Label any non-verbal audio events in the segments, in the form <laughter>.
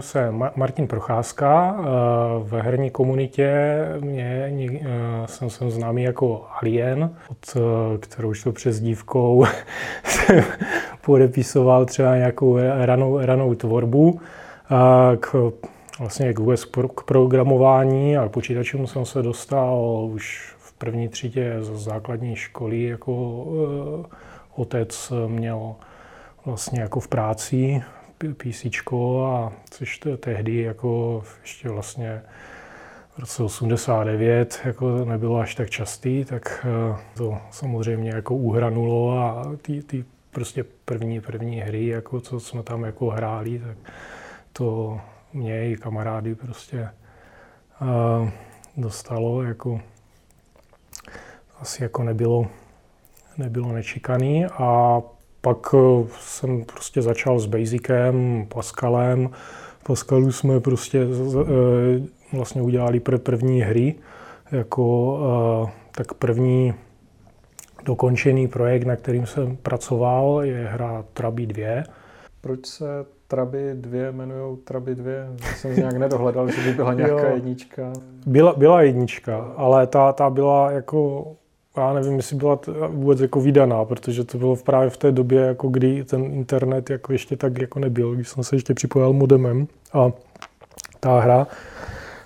jmenuji se Martin Procházka. Eh, v herní komunitě mě, eh, jsem, jsem známý jako Alien, od kterou to přes dívkou <laughs> jsem podepisoval třeba nějakou ranou, ranou tvorbu. K, vlastně k US k programování a počítačům jsem se dostal už v první třídě z základní školy. Jako otec měl vlastně jako v práci PC, a což tehdy jako ještě vlastně v roce 89 jako nebylo až tak častý, tak eh, to samozřejmě jako uhranulo a ty, ty prostě první, první hry, jako co jsme tam jako hráli, tak to mě i kamarády prostě uh, dostalo, jako asi jako nebylo, nebylo nečekaný a pak eh, jsem prostě začal s Basicem, Pascalem. Pascalu jsme prostě eh, vlastně udělali pro první hry. Jako, eh, tak první dokončený projekt, na kterým jsem pracoval, je hra Trabi 2. Proč se Trabi 2 jmenují Trabi 2? Jsem nějak nedohledal, že by byla <laughs> nějaká jo, jednička. Byla, byla jednička, ale ta, ta byla jako já nevím, jestli byla vůbec jako vydaná, protože to bylo právě v té době, jako kdy ten internet jako ještě tak jako nebyl, když jsem se ještě připojil modemem a ta hra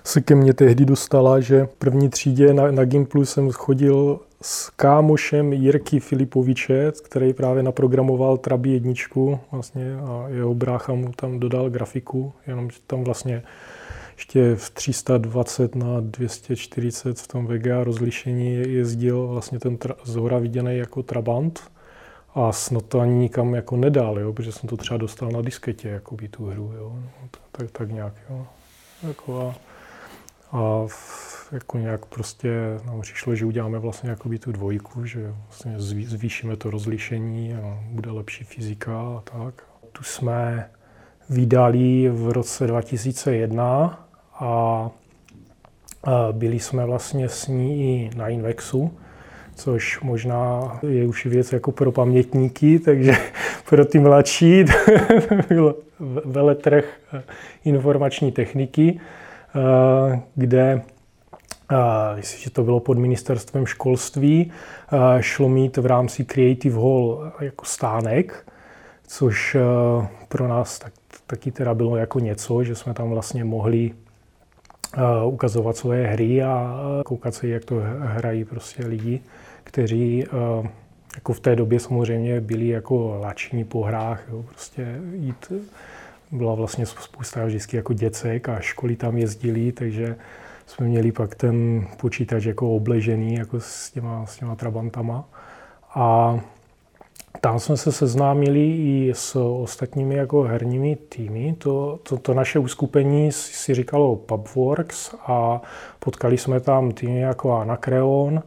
se ke mně tehdy dostala, že v první třídě na, na Gimplu jsem chodil s kámošem Jirky Filipoviče, který právě naprogramoval Trabi jedničku vlastně a jeho brácha mu tam dodal grafiku, jenom tam vlastně ještě v 320 na 240 v tom VGA rozlišení jezdil vlastně ten tra- zhora viděný jako Trabant a snad to ani nikam jako nedal, jo, protože jsem to třeba dostal na disketě, jako by tu hru, jo, no, tak, tak nějak, jo. Jako a, a v, jako nějak prostě nám přišlo, že uděláme vlastně jako by tu dvojku, že vlastně zvýšíme to rozlišení a bude lepší fyzika a tak. Tu jsme vydali v roce 2001 a byli jsme vlastně s ní i na Invexu, což možná je už věc jako pro pamětníky, takže <laughs> pro ty mladší to <laughs> byl veletrh informační techniky, kde myslím, že to bylo pod ministerstvem školství, šlo mít v rámci Creative Hall jako stánek, což pro nás tak, taky teda bylo jako něco, že jsme tam vlastně mohli ukazovat svoje hry a koukat se, jak to hrají prostě lidi, kteří jako v té době samozřejmě byli jako lační po hrách, jo, prostě jít, byla vlastně spousta vždycky jako děcek a školy tam jezdili, takže jsme měli pak ten počítač jako obležený jako s těma, s těma trabantama. A tam jsme se seznámili i s ostatními jako herními týmy. To, to, to naše uskupení si říkalo Pubworks a potkali jsme tam týmy jako Anakreon,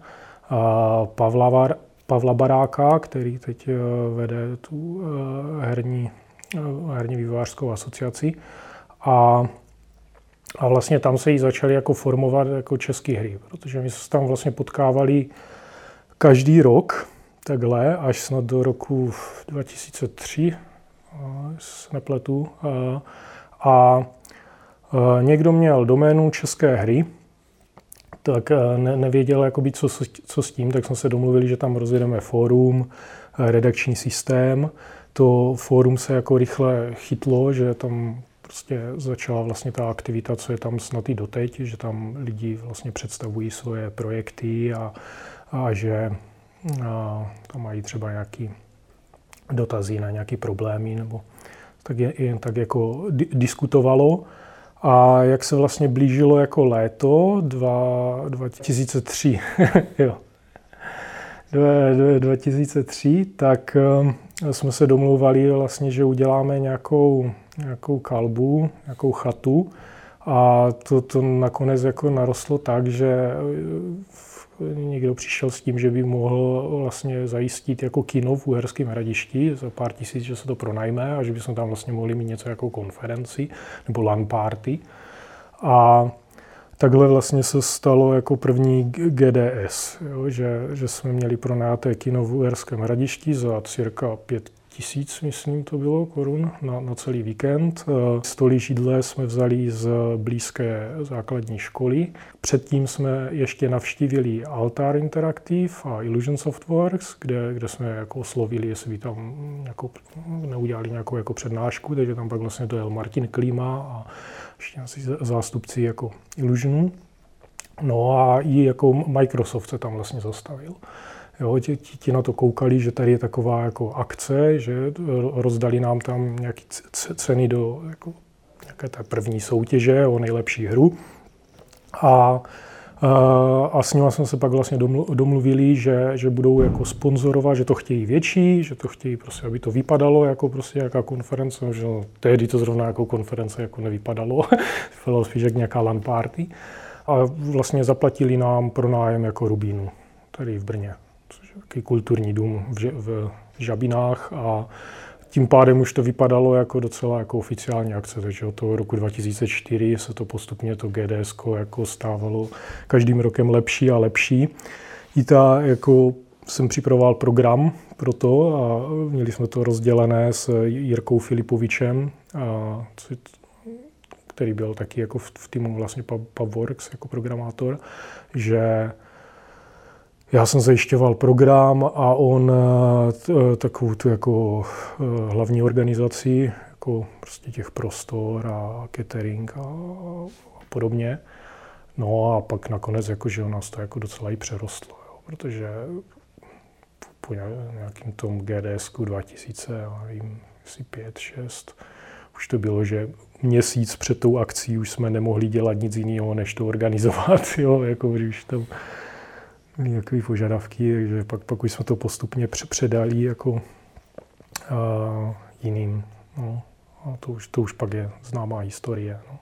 Pavla, Var, Pavla Baráka, který teď eh, vede tu eh, herní, eh, herní vývojářskou asociaci. A, a vlastně tam se jí začaly jako formovat jako české hry, protože my se tam vlastně potkávali každý rok, takhle až snad do roku 2003, se nepletu. A, a někdo měl doménu české hry, tak ne, nevěděl, jakoby, co, co s tím, tak jsme se domluvili, že tam rozjedeme fórum, redakční systém. To fórum se jako rychle chytlo, že tam prostě začala vlastně ta aktivita, co je tam snad i doteď, že tam lidi vlastně představují svoje projekty a, a že tam mají třeba nějaký dotazy na nějaké problémy, nebo tak je, jen tak jako di- diskutovalo. A jak se vlastně blížilo jako léto dva, 2003, <laughs> jo, 2003, tak eh, jsme se domlouvali vlastně, že uděláme nějakou, nějakou kalbu, nějakou chatu a to, to nakonec jako narostlo tak, že někdo přišel s tím, že by mohl vlastně zajistit jako kino v Uherském hradišti za pár tisíc, že se to pronajme a že bychom tam vlastně mohli mít něco jako konferenci nebo LAN party. A takhle vlastně se stalo jako první GDS, jo, že, že jsme měli pronajaté kino v Uherském hradišti za cirka 5 tisíc, myslím, to bylo korun na, na celý víkend. Stolí židle jsme vzali z blízké základní školy. Předtím jsme ještě navštívili Altar Interactive a Illusion Softworks, kde, kde jsme jako oslovili, jestli by tam jako, neudělali nějakou jako přednášku, takže tam pak vlastně dojel Martin Klima a ještě asi zástupci jako Illusionu. No a i jako Microsoft se tam vlastně zastavil. Jo, ti, ti, na to koukali, že tady je taková jako akce, že rozdali nám tam nějaké ceny do jako, nějaké té první soutěže o nejlepší hru. A, a s nimi jsme se pak vlastně domluvili, že, že budou jako sponzorovat, že to chtějí větší, že to chtějí prostě, aby to vypadalo jako prostě nějaká konference, že no, tehdy to zrovna jako konference jako nevypadalo, <laughs> bylo spíš jak nějaká LAN party. A vlastně zaplatili nám pronájem jako Rubínu, tady v Brně takový kulturní dům v, v Žabinách a tím pádem už to vypadalo jako docela jako oficiální akce, takže od toho roku 2004 se to postupně to GDS jako stávalo každým rokem lepší a lepší. I ta jako jsem připravoval program pro to a měli jsme to rozdělené s Jirkou Filipovičem, a, který byl taky jako v, v týmu vlastně Pubworks jako programátor, že já jsem zajišťoval program a on eh, takovou tu jako eh, hlavní organizaci, jako prostě těch prostor a catering a, a podobně. No a pak nakonec, jako, že nás to jako docela i přerostlo, jo, protože po nějakým tom GDS 2000, já nevím, asi 5, 6, už to bylo, že měsíc před tou akcí už jsme nemohli dělat nic jiného, než to organizovat, <laughs> jo, jako když tam nějaké požadavky, takže pak, pak už jsme to postupně předali jako uh, jiným. No. A to už, to už pak je známá historie. No.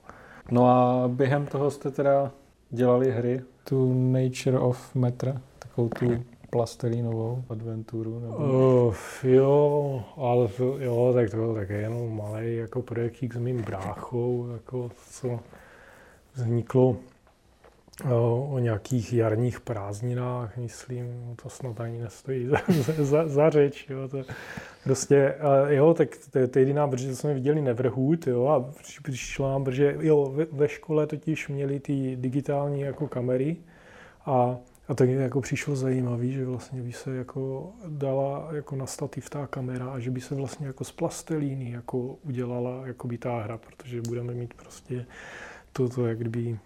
no a během toho jste teda dělali hry, tu Nature of Metra, takovou tu plastelínovou adventuru? Nebo... Uh, jo, ale jo, tak to byl také jenom malý jako projektík s mým bráchou, jako co vzniklo o, nějakých jarních prázdninách, myslím, to snad ani nestojí za, <laughs> za, za řeč. Jo, to prostě, jo, tak tehdy nám, protože jsme viděli Neverhood, jo, a přišlo nám, protože jo, ve, škole totiž měli ty digitální jako kamery a a tak jako přišlo zajímavý, že vlastně by se jako dala jako nastativ ta kamera a že by se vlastně jako z plastelíny jako udělala jako by ta hra, protože budeme mít prostě toto, jak kdyby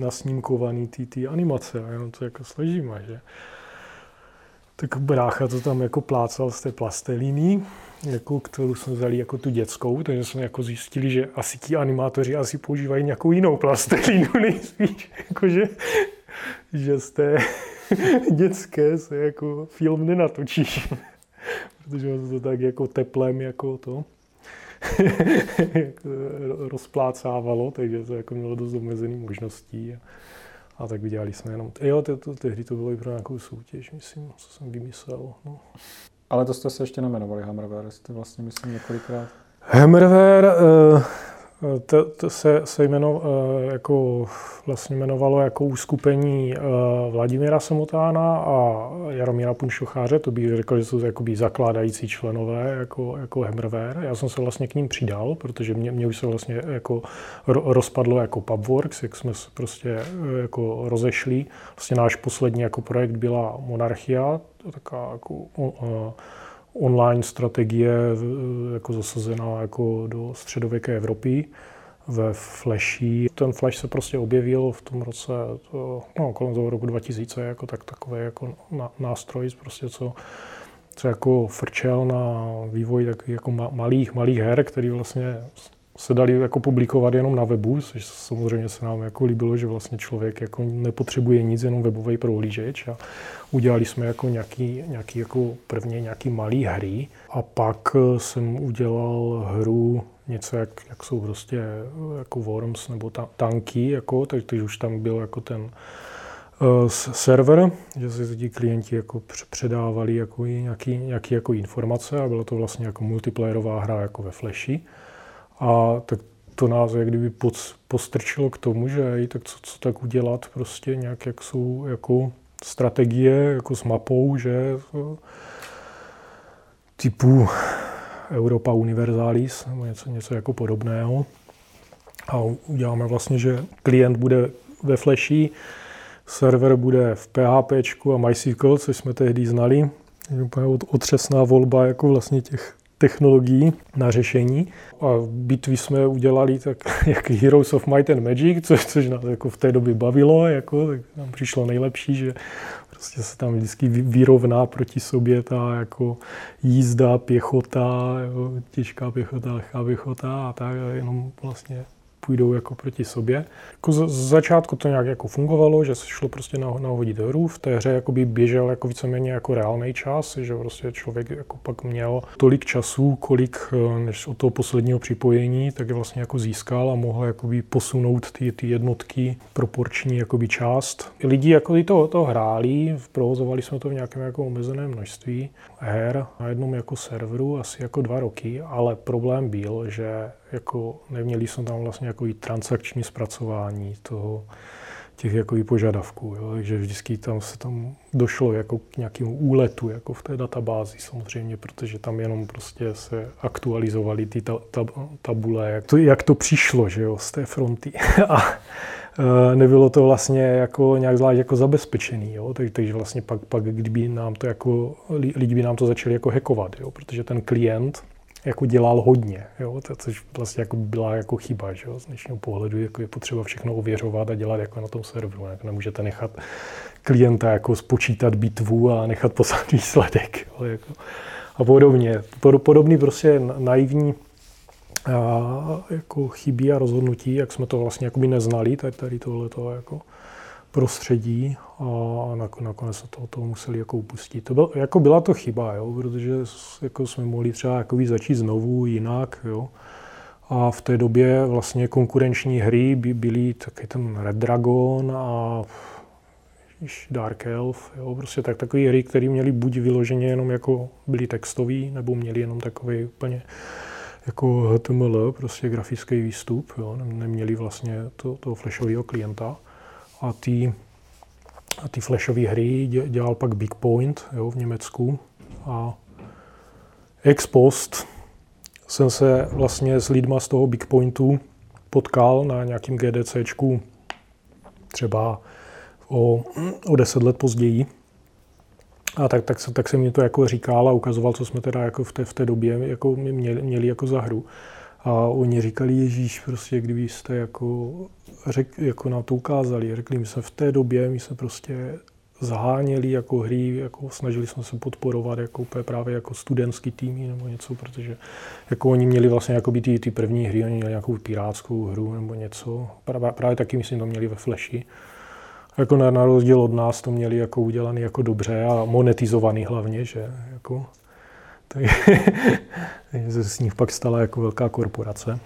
nasnímkovaný ty, ty animace a jenom to jako složíme, že? Tak brácha to tam jako plácal z té plastelíny, jako, kterou jsme vzali jako tu dětskou, takže jsme jako zjistili, že asi ti animátoři asi používají nějakou jinou plastelínu <laughs> nejspíš, jakože že z té <laughs> dětské se jako film nenatočí, <laughs> protože to tak jako teplem jako to <laughs> rozplácávalo, takže to jako mělo dost omezený možností. A, a tak vydělali jsme jenom, jo, to, to, tehdy to bylo i pro nějakou soutěž, myslím, co jsem vymyslel. No. Ale to jste se ještě nemenovali Hammerware, jste vlastně, myslím, několikrát. Hammerware, uh, to, to se, se jmeno, eh, jako vlastně jmenovalo jako uskupení eh, Vladimíra Samotána a Jaromíra Punšocháře, to bych řekl, že jsou jakoby zakládající členové jako, jako Hammerware. Já jsem se vlastně k ním přidal, protože mě, mě už se vlastně jako rozpadlo jako Pubworks, jak jsme se prostě eh, jako rozešli. Vlastně náš poslední jako projekt byla Monarchia, taková jako online strategie jako zasazená jako do středověké Evropy ve Flashi. Ten Flash se prostě objevil v tom roce, to, no, kolem toho roku 2000, jako tak, takový jako nástroj, prostě co, co jako frčel na vývoj takových jako malých, malých her, který vlastně se dali jako publikovat jenom na webu, což samozřejmě se nám jako líbilo, že vlastně člověk jako nepotřebuje nic, jenom webový prohlížeč a udělali jsme jako nějaký, nějaký jako prvně nějaký malý hry a pak eh, jsem udělal hru něco, jak, jak jsou prostě eh, jako Worms nebo ta, tanky, jako, takže tak, už tam byl jako ten uh, server, že se ti klienti jako předávali jako nějaký, nějaký jako informace a bylo to vlastně jako multiplayerová hra jako ve Flashi. A tak to nás jak kdyby postrčilo k tomu, že tak co, co tak udělat, prostě nějak jak jsou jako strategie jako s mapou, že typu Europa Universalis, nebo něco, něco jako podobného. A uděláme vlastně, že klient bude ve Flashi, server bude v PHP a MySQL, což jsme tehdy znali. Úplně otřesná volba jako vlastně těch technologií na řešení. A bitvy jsme udělali tak <laughs> jak Heroes of Might and Magic, což, což nás jako v té době bavilo, jako, tak nám přišlo nejlepší, že prostě se tam vždycky vyrovná proti sobě ta jako jízda, pěchota, jo, těžká pěchota, lehká pěchota a tak, a jenom vlastně půjdou jako proti sobě. Jako z, z začátku to nějak jako fungovalo, že se šlo prostě nahodit hru. V té hře jakoby běžel jako víceméně jako reálný čas, že prostě člověk jako pak měl tolik času, kolik eh, než od toho posledního připojení, tak je vlastně jako získal a mohl jakoby posunout ty, ty jednotky proporční jakoby část. Lidi jako to, to hráli, provozovali jsme to v nějakém jako omezeném množství her na jednom jako serveru asi jako dva roky, ale problém byl, že jako neměli jsme tam vlastně jako i transakční zpracování toho, těch jako požadavků. Jo. Takže vždycky tam se tam došlo jako k nějakému úletu jako v té databázi samozřejmě, protože tam jenom prostě se aktualizovaly ty ta, ta, tabule, jak to, jak to přišlo že jo, z té fronty. <laughs> A e, nebylo to vlastně jako nějak zvlášť jako zabezpečený, jo? Tak, takže vlastně pak, pak, kdyby nám to jako, lidi by nám to začali jako hackovat, jo? protože ten klient jako dělal hodně, jo, to, což vlastně jako byla jako chyba, že jo, z dnešního pohledu jako je potřeba všechno ověřovat a dělat jako na tom serveru, jako nemůžete nechat klienta jako spočítat bitvu a nechat poslat <laughs> výsledek, jo, jako, a podobně. Podobný prostě naivní a, jako chybí a rozhodnutí, jak jsme to vlastně jako by neznali, tak tady tohle to jako prostředí a nakonec se toho, toho museli jako upustit. To byl, jako byla to chyba, jo, protože jako jsme mohli třeba jako začít znovu jinak. Jo. A v té době vlastně konkurenční hry by byly taky ten Red Dragon a Dark Elf, jo, prostě tak, takové hry, které měly buď vyloženě jenom jako byly textový, nebo měly jenom takový úplně jako HTML, prostě grafický výstup, jo, neměli vlastně to, toho flashového klienta a ty, a ty flashové hry dělal pak Big Point jo, v Německu a ex post jsem se vlastně s lidma z toho Big Pointu potkal na nějakým GDCčku třeba o, o deset let později. A tak, tak, tak se mi to jako říkal a ukazoval, co jsme teda jako v té, v té době jako měli, měli jako za hru. A oni říkali, Ježíš, prostě kdybyste jako, řek, jako na to ukázali, řekli, my jsme v té době, my jsme prostě zaháněli jako hry, jako snažili jsme se podporovat jako úplně právě jako studentský týmy nebo něco, protože jako oni měli vlastně jako by ty, ty první hry, oni měli nějakou pirátskou hru nebo něco. Právě, právě taky myslím to měli ve Flashi. Jako na, na rozdíl od nás to měli jako udělaný jako dobře a monetizovaný hlavně, že jako <laughs> takže se z nich pak stala jako velká korporace.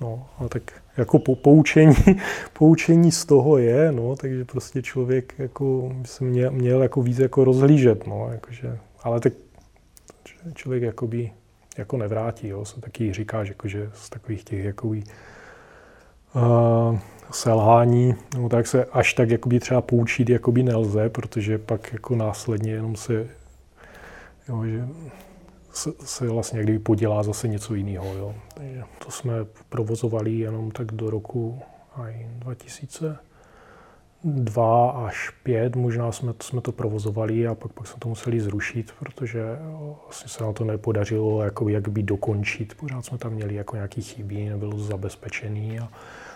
No, a tak jako po, poučení, <laughs> poučení z toho je, no, takže prostě člověk jako se měl, měl jako víc jako rozhlížet, no, jakože, ale tak člověk jakoby jako nevrátí, jo, se taky říká, že, jakože z takových těch jakoby, uh, selhání, no, tak se až tak jakoby třeba poučit jakoby nelze, protože pak jako následně jenom se, jo, že se vlastně jak kdyby podělá zase něco jiného. Jo. Takže to jsme provozovali jenom tak do roku aj 2002 až 5, možná jsme, jsme to provozovali a pak, pak jsme to museli zrušit, protože vlastně se nám to nepodařilo jako jak by dokončit. Pořád jsme tam měli jako nějaký chybí, nebylo to zabezpečený a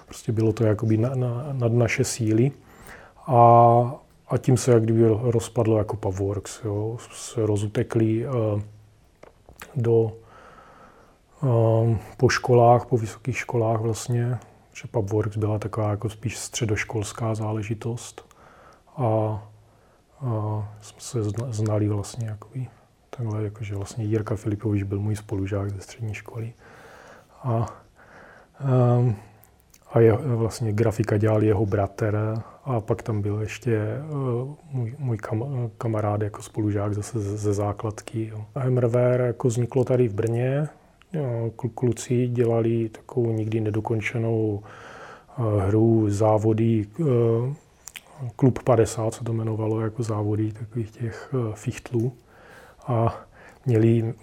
prostě bylo to jakoby na, na, nad naše síly. A, a tím se jak kdyby rozpadlo jako Pavworks, jo, se rozutekli uh, do, um, po školách, po vysokých školách vlastně, že Pubworks byla taková jako spíš středoškolská záležitost a, a jsme se znali vlastně jakoby, takhle, jakože vlastně Jirka Filipovič byl můj spolužák ze střední školy. A, um, a je, vlastně grafika dělal jeho bratr a pak tam byl ještě uh, můj, můj kam, kamarád jako spolužák zase ze, ze základky. Jo. Jako vzniklo tady v Brně. Kluci dělali takovou nikdy nedokončenou uh, hru závody uh, Klub 50 se to jmenovalo jako závody takových těch fichtlů. A měli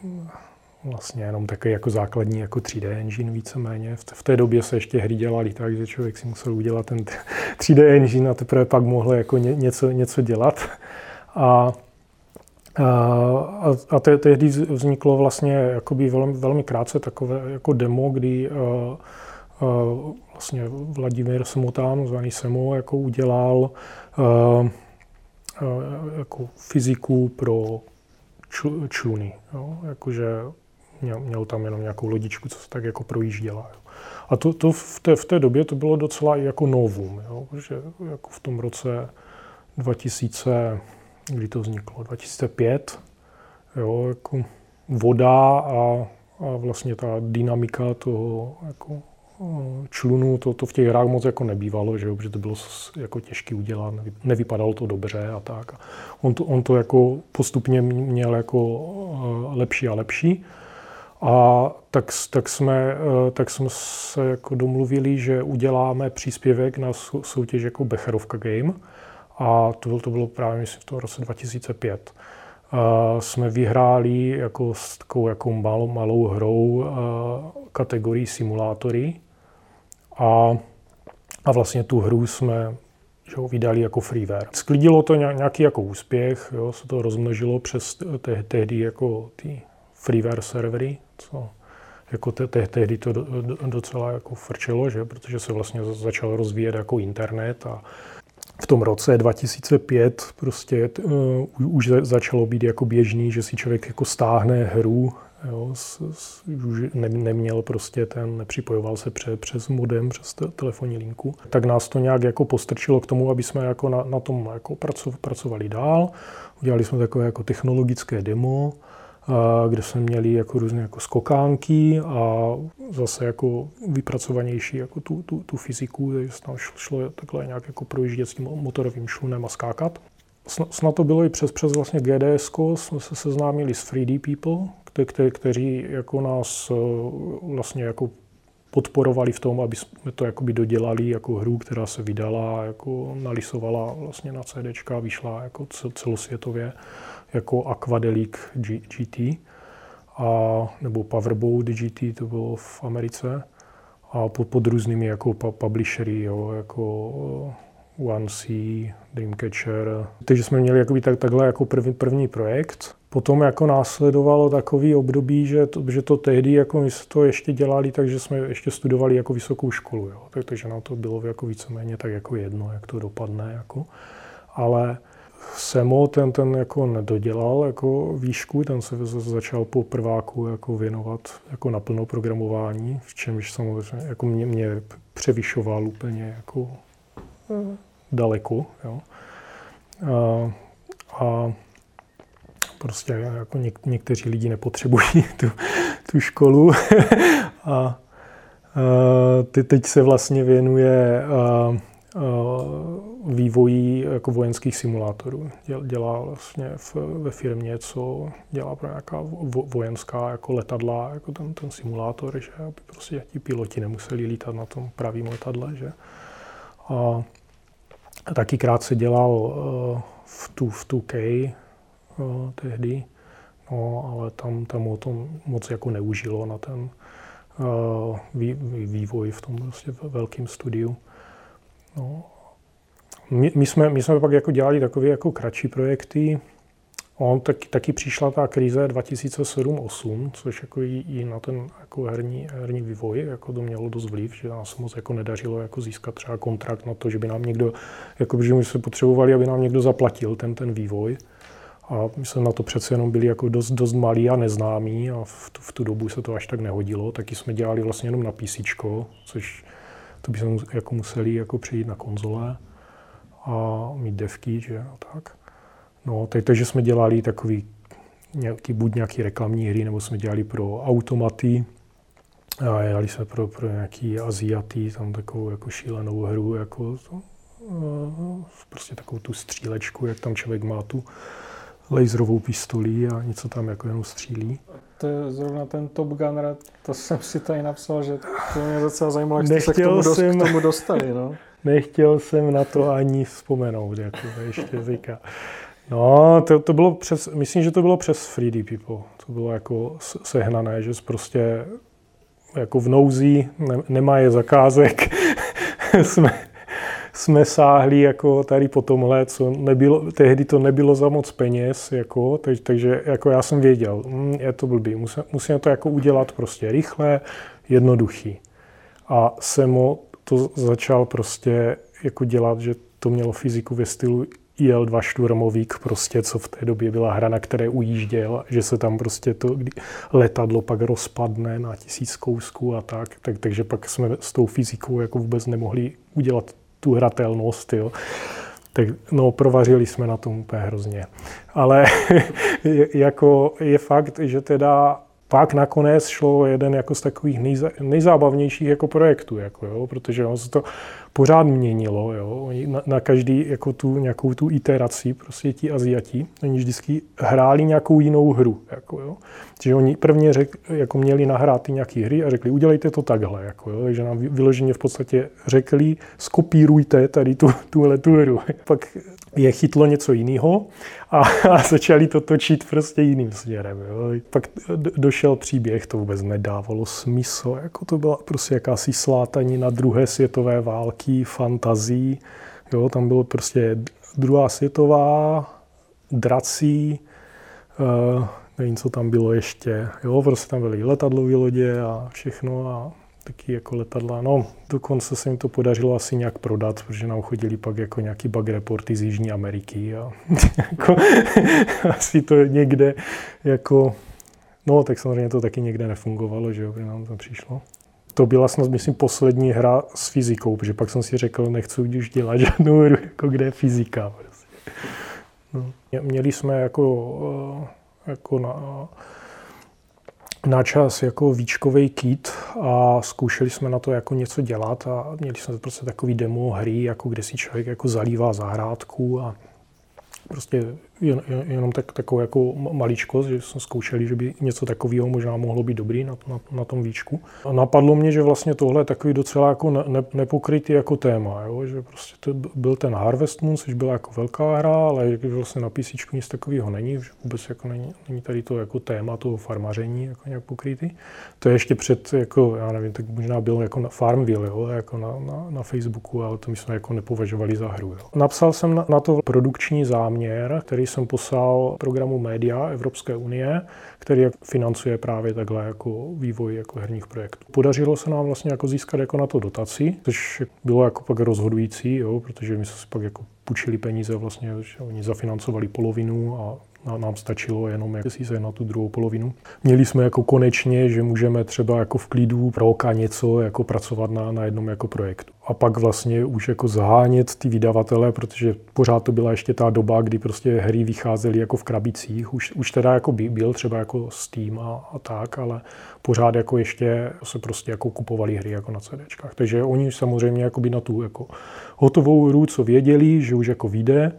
vlastně jenom takový jako základní jako 3D engine víceméně. V, v té době se ještě hry dělaly tak, že člověk si musel udělat ten 3D <laughs> engine a teprve pak mohl jako ně, něco, něco dělat. A, a, a te, tehdy vzniklo vlastně jakoby velmi, velmi krátce takové jako demo, kdy a, a, vlastně Vladimír Smotán, zvaný Semo, jako udělal a, jako fyziku pro čluny. Jo? Jakože měl, měl tam jenom nějakou lodičku, co se tak jako projížděla. Jo. A to, to v, té, v té době to bylo docela jako novum, jo? protože jako v tom roce 2000, kdy to vzniklo, 2005, jo, jako voda a, a vlastně ta dynamika toho jako člunu, to, to v těch hrách moc jako nebývalo, že jo, protože to bylo jako těžké udělat, nevypadalo to dobře a tak. On to, on to jako postupně měl jako lepší a lepší. A tak, tak, jsme, eh, tak jsme se jako domluvili, že uděláme příspěvek na soutěž jako Becherovka Game. A to bylo, to bylo právě, myslím, v tom roce 2005. Uh, jsme vyhráli jako s takovou jako malou, malou hrou uh, kategorii simulátory a, a vlastně tu hru jsme že ho vydali jako freeware. Sklidilo to nějaký jako úspěch, jo, se to rozmnožilo přes te, tehdy jako ty freeware servery, co jako te, te, tehdy to docela jako frčelo, že? protože se vlastně začal rozvíjet jako internet a v tom roce 2005 prostě uh, už začalo být jako běžný, že si člověk jako stáhne hru, jo, s, s, už ne, neměl prostě ten, nepřipojoval se pře, přes modem, přes te, telefonní linku. Tak nás to nějak jako postrčilo k tomu, aby jsme jako na, na tom jako pracovali dál. Udělali jsme takové jako technologické demo, kde jsme měli jako různé jako skokánky a zase jako vypracovanější jako tu, tu, tu fyziku, takže se tam šlo takhle nějak jako projíždět s tím motorovým šlunem a skákat. Snad to bylo i přes, přes vlastně GDS, jsme se seznámili s 3D People, kte, kte, kteří jako nás e, vlastně jako podporovali v tom, aby jsme to jakoby dodělali jako hru, která se vydala, jako nalisovala vlastně na CDčka, vyšla jako celosvětově jako Aquadelic GT, a, nebo Powerboat GT, to bylo v Americe, a pod, pod různými jako publishery, jo, jako One C, Dreamcatcher. Takže jsme měli jakoby tak, takhle jako první, první projekt. Potom jako následovalo takový období, že to, že to tehdy jako my to ještě dělali, takže jsme ještě studovali jako vysokou školu. Jo. Tak, takže nám to bylo jako víceméně tak jako jedno, jak to dopadne. Jako. Ale Semo ten, ten jako nedodělal jako výšku, ten se začal po prváku jako věnovat jako naplno programování, v čemž samozřejmě jako mě, mě převyšoval úplně jako eh, daleko. Jo. A, a prostě jako něk, někteří lidi nepotřebují <laughs> tu, tu školu <laughs> a, a ty teď se vlastně věnuje a, vývojí jako vojenských simulátorů. Dělá vlastně v, ve firmě, co dělá pro nějaká vojenská jako letadla, jako ten, ten simulátor, že aby prostě ti piloti nemuseli lítat na tom pravým letadle. Že? A taky krátce dělal uh, v, tu, v 2K uh, tehdy, no, ale tam, tam o tom moc jako neužilo na ten vývoj v tom prostě velkém studiu. No. My, my, jsme, my jsme pak jako dělali takové jako kratší projekty. On taky, taky přišla ta krize 2007-2008, což jako i, i na ten jako herní, herní vývoj jako to mělo dost vliv, že nás moc jako nedařilo jako získat třeba kontrakt na to, že by nám někdo, jako že my jsme potřebovali, aby nám někdo zaplatil ten, ten vývoj. A my jsme na to přece jenom byli jako dost, dost malí a neznámí a v tu, v tu dobu se to až tak nehodilo. Taky jsme dělali vlastně jenom na PC, což to by se jako museli jako přejít na konzole a mít devky, že a tak. No, tak, takže jsme dělali takový nějaký, buď nějaký reklamní hry, nebo jsme dělali pro automaty, a dělali jsme pro, pro nějaký Aziaty, tam takovou jako šílenou hru, jako to, prostě takovou tu střílečku, jak tam člověk má tu laserovou pistoli a něco tam jako jenom střílí. To je zrovna ten Top Gunner, to jsem si tady napsal, že to mě docela zajímalo, jak jste se k tomu, dost, jsem, k tomu dostali. No. Nechtěl jsem na to ani vzpomenout, jako ještě říká. No, to, to bylo přes, myslím, že to bylo přes 3D People. To bylo jako sehnané, že prostě jako v nouzi, ne, nemá je zakázek, <laughs> jsme, jsme sáhli jako tady po tomhle, co nebylo, tehdy to nebylo za moc peněz, jako, teď, takže jako já jsem věděl, hm, je to blbý, musím, musím to jako udělat prostě rychle, jednoduchý. A Semo to začal prostě jako dělat, že to mělo fyziku ve stylu IL-2 šturmovík, prostě, co v té době byla hra, na které ujížděl, že se tam prostě to letadlo pak rozpadne na tisíc kousků a tak, tak, takže pak jsme s tou fyzikou jako vůbec nemohli udělat tu hratelnost, jo. Tak no, provařili jsme na tom úplně hrozně. Ale <laughs> jako je fakt, že teda pak nakonec šlo jeden jako z takových nejza, nejzábavnějších jako projektů, jako jo, protože on se to pořád měnilo. Jo. Na, na každý jako tu nějakou tu iteraci, prostě ti Aziati, oni vždycky hráli nějakou jinou hru. Jako, jo. Takže oni prvně řek, jako měli nahrát ty nějaké hry a řekli, udělejte to takhle. Jako, jo. Takže nám vyloženě v podstatě řekli, skopírujte tady tu, tuhle tu hru. Pak je chytlo něco jiného a, a začali to točit prostě jiným směrem. Jo. Pak došel příběh, to vůbec nedávalo smysl, jako to byla prostě jakási slátanina druhé světové války, fantazí. Jo, tam bylo prostě druhá světová, drací, uh, nevím, co tam bylo ještě. Jo, prostě tam byly letadlové lodě a všechno a taky jako letadla. No, dokonce se jim to podařilo asi nějak prodat, protože nám chodili pak jako nějaký bug reporty z Jižní Ameriky a <laughs> jako, <laughs> asi to někde jako, no tak samozřejmě to taky někde nefungovalo, že jo, nám to přišlo. To byla snad, myslím, poslední hra s fyzikou, protože pak jsem si řekl, nechci už dělat žádnou hru, jako kde je fyzika. Prostě. No. Měli jsme jako, eh, jako na, na čas jako výčkový kit a zkoušeli jsme na to jako něco dělat a měli jsme prostě takový demo hry, jako kde si člověk jako zalívá zahrádku a prostě jen, jenom tak, takovou jako maličkost, že jsme zkoušeli, že by něco takového možná mohlo být dobrý na, na, na tom výčku. A napadlo mě, že vlastně tohle je takový docela jako ne, ne, nepokrytý jako téma, jo? že prostě to byl ten Harvest Moon, což byla jako velká hra, ale vlastně na PC nic takového není, že vůbec jako není, není tady to jako téma toho farmaření jako nějak pokrytý. To je ještě před, jako, já nevím, tak možná byl jako na Farmville, jo? jako na, na, na Facebooku, ale to my jsme jako nepovažovali za hru. Jo? Napsal jsem na, na to produkční záměr, který jsem poslal programu Media Evropské unie, který financuje právě takhle jako vývoj jako herních projektů. Podařilo se nám vlastně jako získat jako na to dotaci, což bylo jako pak rozhodující, jo, protože my jsme si pak jako půjčili peníze vlastně, že oni zafinancovali polovinu a nám stačilo jenom jak si se na tu druhou polovinu. Měli jsme jako konečně, že můžeme třeba jako v klidu pro oka něco jako pracovat na, na jednom jako projektu. A pak vlastně už jako zahánět ty vydavatele, protože pořád to byla ještě ta doba, kdy prostě hry vycházely jako v krabicích. Už, už teda jako by, byl třeba jako Steam a, a tak, ale pořád jako ještě se prostě jako kupovali hry jako na CDčkách. Takže oni samozřejmě jako by na tu jako hotovou hru, co věděli, že už jako vyjde,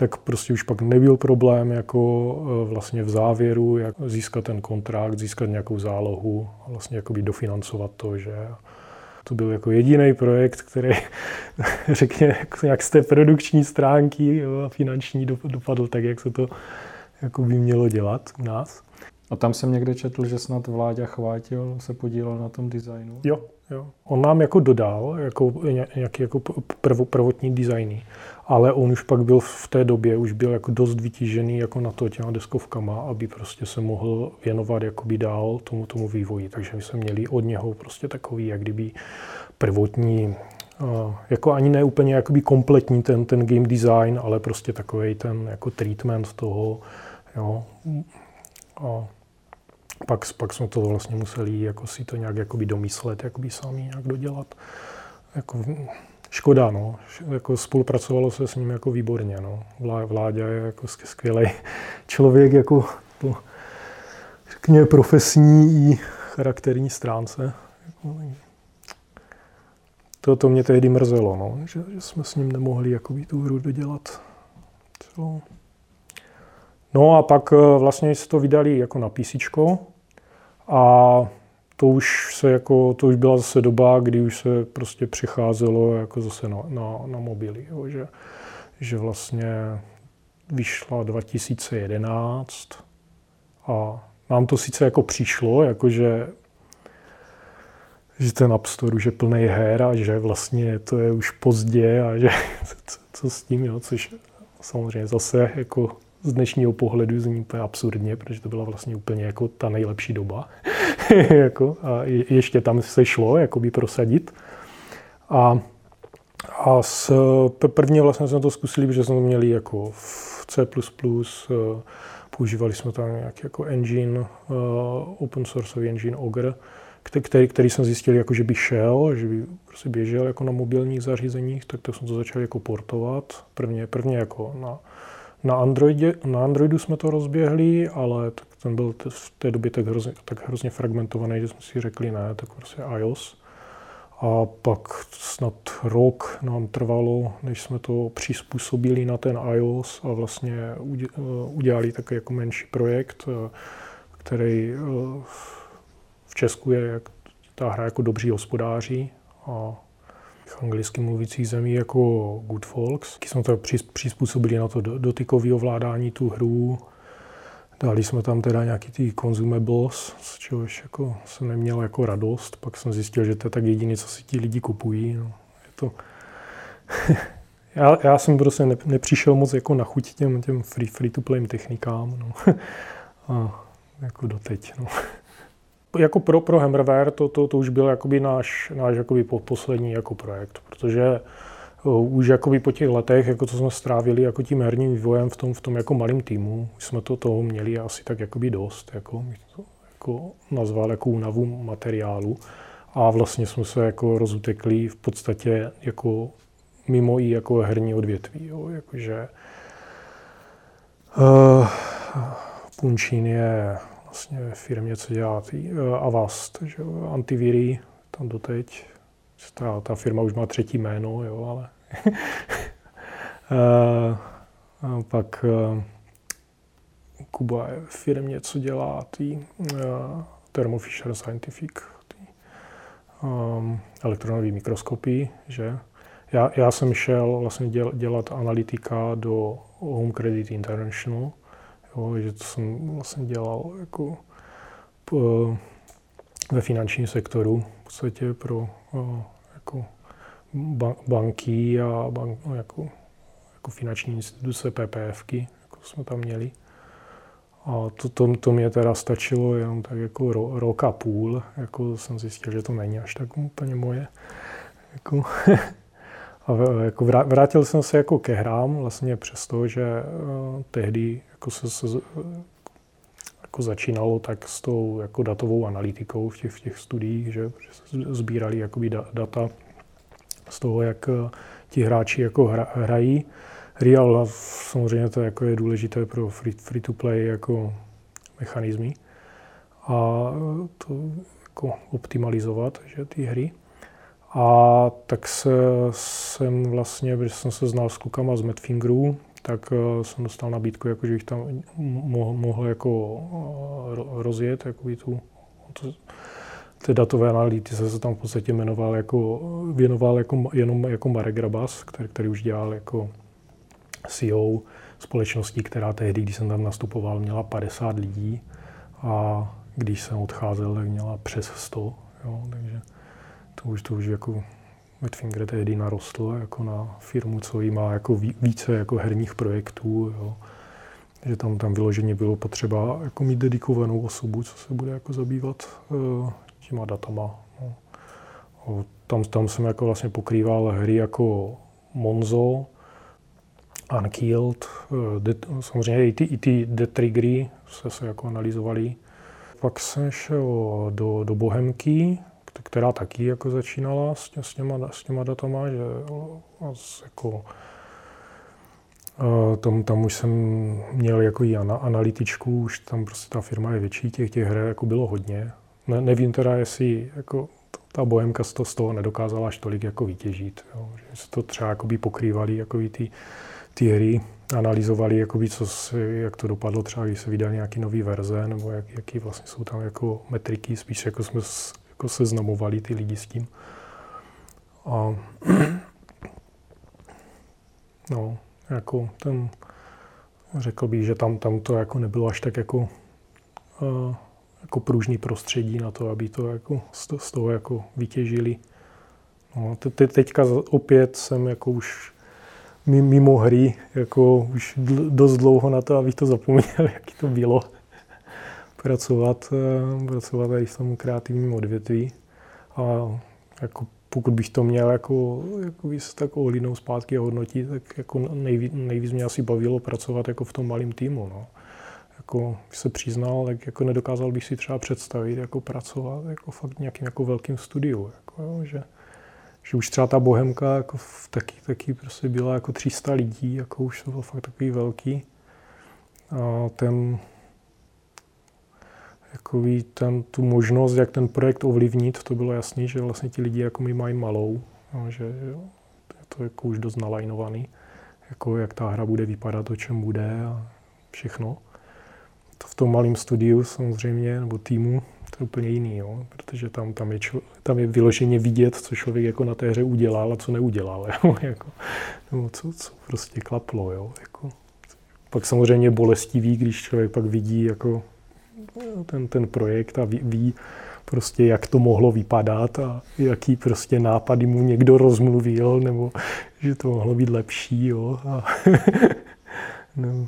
tak prostě už pak nebyl problém jako e, vlastně v závěru, jak získat ten kontrakt, získat nějakou zálohu a vlastně jakoby dofinancovat to, že to byl jako jediný projekt, který, <laughs> řekně, jak z té produkční stránky a finanční dopadl tak, jak se to jako by mělo dělat u nás. A tam jsem někde četl, že snad Vláďa Chvátil se podílel na tom designu. Jo, jo. On nám jako dodal jako nějaký jako prvo, prvotní designy ale on už pak byl v té době, už byl jako dost vytížený jako na to těma deskovkama, aby prostě se mohl věnovat jakoby dál tomu, tomu vývoji. Takže my jsme měli od něho prostě takový, jak kdyby prvotní, jako ani ne úplně jakoby kompletní ten, ten game design, ale prostě takový ten jako treatment toho, jo. A pak, pak jsme to vlastně museli jako si to nějak jakoby domyslet, jakoby sami nějak dodělat. Jako, Škoda, no. Jako spolupracovalo se s ním jako výborně, no. Vlá, Vláďa je jako skvělý člověk, jako po, řekněme, profesní i charakterní stránce. To, to mě tehdy mrzelo, no, že, že jsme s ním nemohli jakoby, tu hru dodělat celou. No a pak eh, vlastně se to vydali jako na PC a to už se jako, to už byla zase doba, kdy už se prostě přicházelo jako zase na, na, na mobily, jo, že, že vlastně vyšla 2011 a nám to sice jako přišlo, jakože že ten App Store už je plný her a že vlastně to je už pozdě a že <laughs> co, co s tím, jo, což samozřejmě zase jako z dnešního pohledu zní úplně absurdně, protože to byla vlastně úplně jako ta nejlepší doba. <laughs> jako, a ještě tam se šlo jakoby prosadit. A, a s, prvně vlastně jsme to zkusili, protože jsme to měli jako v C++, eh, používali jsme tam nějaký jako engine, eh, open source engine Ogre, který, který jsem zjistil, jako, že by šel, že by prostě běžel jako na mobilních zařízeních, tak to jsme to začali jako portovat. Prvně, prvně jako na, na, Androidě, na Androidu jsme to rozběhli, ale tak ten byl v té době tak hrozně, tak hrozně fragmentovaný, že jsme si řekli ne, tak prostě iOS. A pak snad rok nám trvalo, než jsme to přizpůsobili na ten iOS a vlastně udělali takový jako menší projekt, který v Česku je jak ta hra jako dobří hospodáři a anglicky mluvících zemí jako Good Folks. Jsme to přizpůsobili na to dotykové ovládání tu hru. Dali jsme tam teda nějaký ty consumables, z čehož jako jsem neměl jako radost. Pak jsem zjistil, že to je tak jediné, co si ti lidi kupují. No, je to... <laughs> já, já, jsem prostě ne, nepřišel moc jako na chuť těm, těm free, free to play technikám. No. <laughs> A jako doteď. No jako pro, pro Hammerware to, to, to už byl jakoby náš, náš jakoby poslední jako projekt, protože uh, už jakoby po těch letech, jako co jsme strávili jako tím herním vývojem v tom, v tom jako malém týmu, už jsme to toho měli asi tak jakoby dost, jako, jako nazval jako únavu materiálu. A vlastně jsme se jako rozutekli v podstatě jako mimo i jako herní odvětví, jo, jakože uh, Punčín je vlastně firmě, co dělá tý, uh, Avast, že jo, antiviry, tam doteď. Ta, ta firma už má třetí jméno, jo, ale... uh, <laughs> a pak uh, Kuba je firmě, co dělá tý, Thermo Fisher Scientific, tý, um, elektronové mikroskopy, že? Já, já jsem šel vlastně děl, dělat analytika do Home Credit International, Jo, že to jsem vlastně dělal jako po, ve finančním sektoru, v podstatě pro jako banky a bank, no, jako, jako finanční instituce, PPFky, jako jsme tam měli. A to, to, to mě teda stačilo jenom tak jako ro, rok a půl, jako jsem zjistil, že to není až tak úplně moje. Jako <laughs> a jako vrátil jsem se jako ke hrám, vlastně přesto, že uh, tehdy jako se, se jako začínalo tak s tou jako datovou analytikou v těch, v těch studiích, že sbírali jakoby data z toho, jak uh, ti hráči jako hra, hrají hry, ale samozřejmě to jako je důležité pro free, free to play jako mechanizmy a to jako optimalizovat, že ty hry. A tak se, jsem vlastně, když jsem se znal s klukama z Madfingeru, tak uh, jsem dostal nabídku, jako, že bych tam mohl, mohl jako uh, rozjet jako tu, to, ty datové analýtice se tam v podstatě jmenoval jako, věnoval jako, jenom jako Marek Grabas, který, který už dělal jako CEO společnosti, která tehdy, když jsem tam nastupoval, měla 50 lidí a když jsem odcházel, tak měla přes 100. Jo, takže to už, to už jako Wetfinger tehdy narostl jako na firmu, co jí má jako více jako herních projektů. Jo. Že tam, tam vyloženě bylo potřeba jako mít dedikovanou osobu, co se bude jako zabývat uh, těma datama. No. Tam, tam jsem jako vlastně pokrýval hry jako Monzo, Unkilled, uh, Dead, samozřejmě i ty, i ty Dead Triggery se, se jako analyzovali. Pak jsem šel do, do Bohemky, která taky jako začínala s, tě, s, těma, s těma datama, že jako, tam, tam už jsem měl jako i analytičku, už tam prostě ta firma je větší, těch, těch her jako bylo hodně. Ne, nevím teda, jestli jako ta bohemka z toho, nedokázala až tolik jako vytěžit. Jo. Že se to třeba jakoby pokrývali jako ty, ty hry, analyzovali, jakoby, co se, jak to dopadlo třeba, když se vydali nějaký nový verze, nebo jak, jaký vlastně jsou tam jako metriky, spíš jako jsme jako seznamovali ty lidi s tím. A <clears throat> no, jako ten, řekl bych, že tam, tam to jako nebylo až tak jako jako pružný prostředí na to, aby to jako z toho jako vytěžili. No, te, teďka opět jsem jako už mimo hry, jako už dost dlouho na to, abych to zapomněl, <laughs> jaký to bylo pracovat, eh, pracovat tady v tom kreativním odvětví. A jako pokud bych to měl jako, jako s takovou linou zpátky a hodnotit, tak jako nejvíc, nejvíc mě asi bavilo pracovat jako v tom malém týmu. No. Jako, se přiznal, tak jako nedokázal bych si třeba představit jako pracovat jako fakt nějakým jako velkým studiu. Jako, jo, že, že už třeba ta Bohemka jako v, taky, taky prostě byla jako 300 lidí, jako už to bylo fakt takový velký. A ten, jakový ten, tu možnost, jak ten projekt ovlivnit, to bylo jasný, že vlastně ti lidi jako mi mají malou, no, že jo, je to jako už dost nalajnovaný, jako jak ta hra bude vypadat, o čem bude a všechno. To v tom malém studiu samozřejmě, nebo týmu, to je úplně jiný, jo? protože tam, tam, je člo, tam je vyloženě vidět, co člověk jako na té hře udělal a co neudělal, <laughs> jo? jako, nebo co, co prostě klaplo. Jo? Jako, pak samozřejmě bolestivý, když člověk pak vidí jako ten, ten projekt a ví, ví prostě, jak to mohlo vypadat a jaký prostě nápady mu někdo rozmluvil, nebo že to mohlo být lepší, jo. A, <laughs> nebo,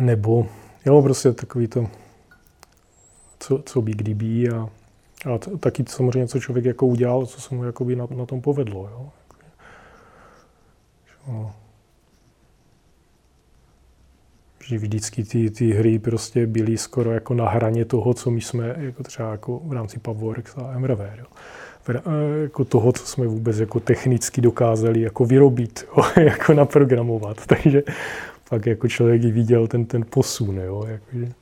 nebo, jo, prostě takový to, co, co by kdyby a, a taky samozřejmě, co člověk jako udělal, co se mu jakoby na, na tom povedlo, jo. jo že vždycky ty, ty hry prostě byly skoro jako na hraně toho, co my jsme jako třeba jako v rámci Pavworks a MRV. Jo. Jako toho, co jsme vůbec jako technicky dokázali jako vyrobit, <laughs> jo, jako naprogramovat. <laughs> Takže pak jako člověk i viděl ten, ten posun. Jo, jakože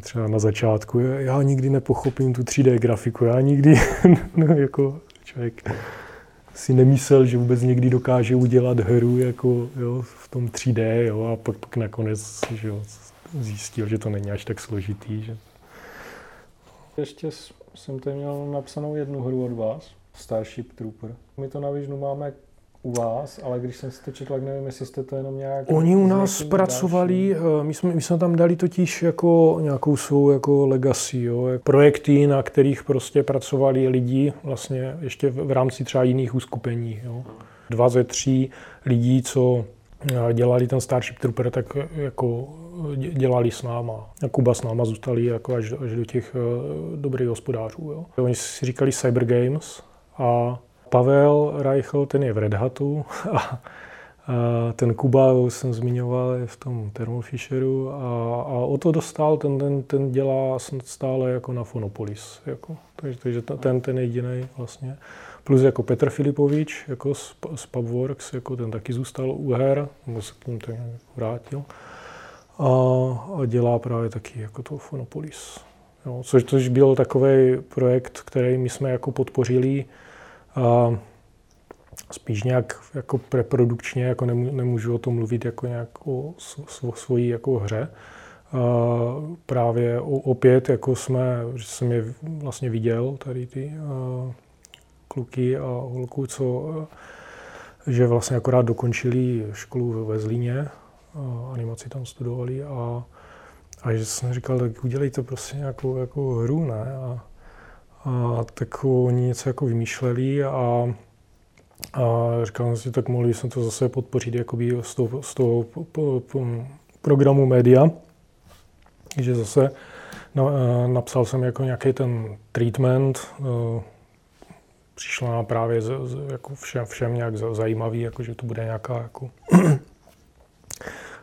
třeba na začátku, já nikdy nepochopím tu 3D grafiku, já nikdy, <laughs> no, jako člověk si nemyslel, že vůbec někdy dokáže udělat hru jako, jo, v tom 3D jo, a pak, pak nakonec že jo, zjistil, že to není až tak složitý. Že... Ještě jsem tady měl napsanou jednu hru od vás, Starship Trooper. My to na Vižnu máme u vás, ale když jsem si to četl, tak nevím, jestli jste to jenom nějak... Oni u nás pracovali. Eh, my jsme, my jsme tam dali totiž jako nějakou svou jako legacy, jo, projekty, na kterých prostě pracovali lidi vlastně ještě v, v rámci třeba jiných uskupení. Jo. Dva ze tří lidí, co eh, dělali ten Starship Trooper, tak jako dělali s náma. A Kuba s náma zůstali jako až, až do těch dobrých hospodářů. Jo. Oni si říkali Cyber Games a Pavel Reichl, ten je v Red Hatu <laughs> a, a ten Kuba, už jsem zmiňoval, je v tom Thermo Fisheru a, a o to dostal, ten, ten, ten dělá stále jako na Fonopolis. Jako. Takže, takže ten, ten jediný vlastně. Plus jako Petr Filipovič, jako z, z Pubworks, jako ten taky zůstal u her, nebo se k ním tak vrátil. A, a dělá právě taky jako to Fonopolis. Jo, což, což byl takový projekt, který my jsme jako podpořili a spíš nějak jako preprodukčně, jako nemů, nemůžu o tom mluvit jako nějak o svojí jako hře. A právě opět, jako jsme, že jsem je vlastně viděl, tady ty kluky a holku, co, že vlastně akorát dokončili školu ve Zlíně, animaci tam studovali a, a že jsem říkal, tak udělejte prostě nějakou jako hru, ne? A, a tak oni něco jako vymýšleli a, a říkal jsem si, tak mohli jsem to zase podpořit jakoby z toho, z toho po, po, programu média, že zase na, napsal jsem jako nějaký ten treatment, přišlo nám právě z, z, jako všem, všem nějak zajímavý, jako že to bude nějaká jako <clears throat>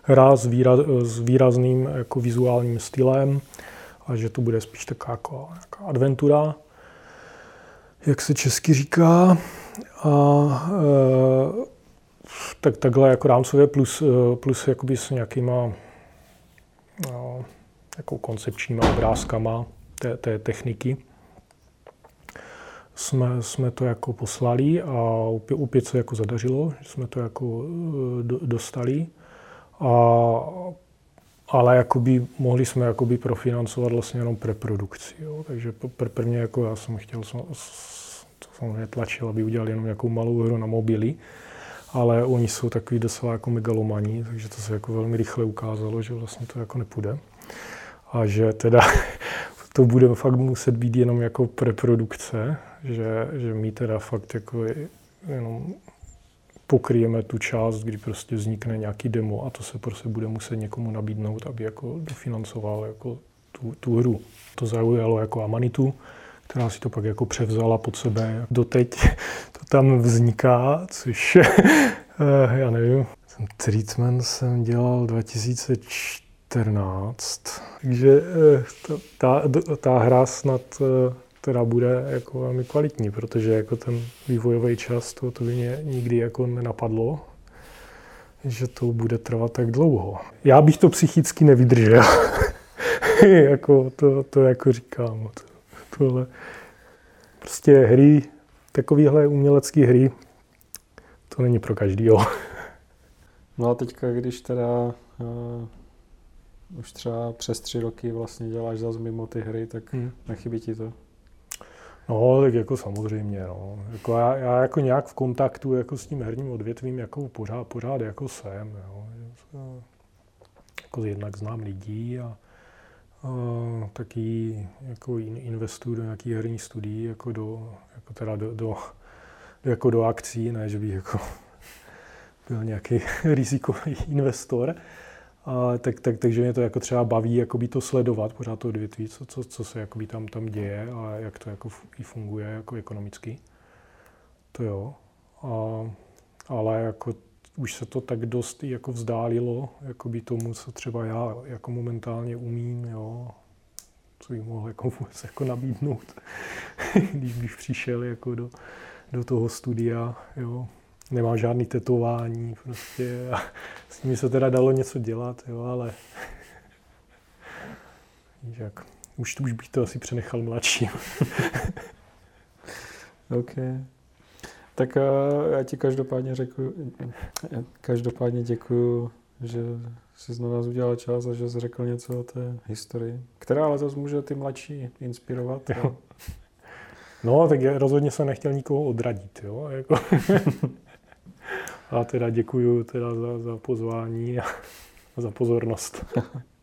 hra s, výraz, s výrazným jako vizuálním stylem a že to bude spíš taková jako nějaká adventura jak se česky říká. A e, tak takhle jako rámcově plus, e, plus jakoby s nějakýma no, jako koncepčníma obrázkama té, té techniky. Jsme, jsme to jako poslali a opět, se jako zadařilo, že jsme to jako e, do, dostali. A, ale jakoby, mohli jsme jakoby profinancovat vlastně jenom preprodukci. Jo. Takže pr- prvně jako já jsem chtěl samozřejmě tlačil, aby udělali jenom nějakou malou hru na mobily, ale oni jsou takový docela jako megalomaní, takže to se jako velmi rychle ukázalo, že vlastně to jako nepůjde. a že teda <laughs> to bude fakt muset být jenom jako preprodukce, že, že my teda fakt jako jenom pokryjeme tu část, kdy prostě vznikne nějaký demo a to se prostě bude muset někomu nabídnout, aby jako dofinancoval jako tu, tu hru. To zaujalo jako Amanitu, která si to pak jako převzala pod sebe. Doteď to tam vzniká, což eh, já nevím. Ten treatment jsem dělal 2014, takže eh, ta, ta, ta hra snad teda bude jako velmi kvalitní, protože jako ten vývojový čas, to, to by mě nikdy jako nenapadlo, že to bude trvat tak dlouho. Já bych to psychicky nevydržel. <laughs> jako to, to jako říkám. To, tohle. Prostě hry, takovéhle umělecké hry, to není pro každýho. <laughs> no a teďka, když teda uh, už třeba přes tři roky vlastně děláš zase mimo ty hry, tak hmm. nechybí ti to? No, tak jako samozřejmě, no. Jako já, já, jako nějak v kontaktu jako s tím herním odvětvím jako pořád, pořád jako jsem, jo. Jako jednak znám lidí a, a taky jako investuju do nějakých herních studií, jako do, jako teda do, do, jako do akcí, ne, že bych jako <laughs> byl nějaký <laughs> rizikový investor. A, tak, tak, takže mě to jako třeba baví jakoby to sledovat, pořád to odvětví, co, co, co se tam, tam děje a jak to jako i funguje jako ekonomicky. To jo. A, ale jako už se to tak dost jako vzdálilo jakoby tomu, co třeba já jako momentálně umím, jo, co bych mohl jako vůbec jako nabídnout, <laughs> když bych přišel jako do, do toho studia, jo nemám žádný tetování prostě a s nimi se teda dalo něco dělat, jo, ale jak, už, už bych to asi přenechal mladším. <laughs> OK. Tak uh, já ti každopádně řeknu, každopádně děkuju, že jsi znovu udělal čas a že jsi řekl něco o té historii, která ale zase může ty mladší inspirovat. Jo. No, tak já rozhodně jsem nechtěl nikoho odradit, jo. Jako <laughs> a teda děkuju teda za, za pozvání a <laughs> za pozornost. <laughs>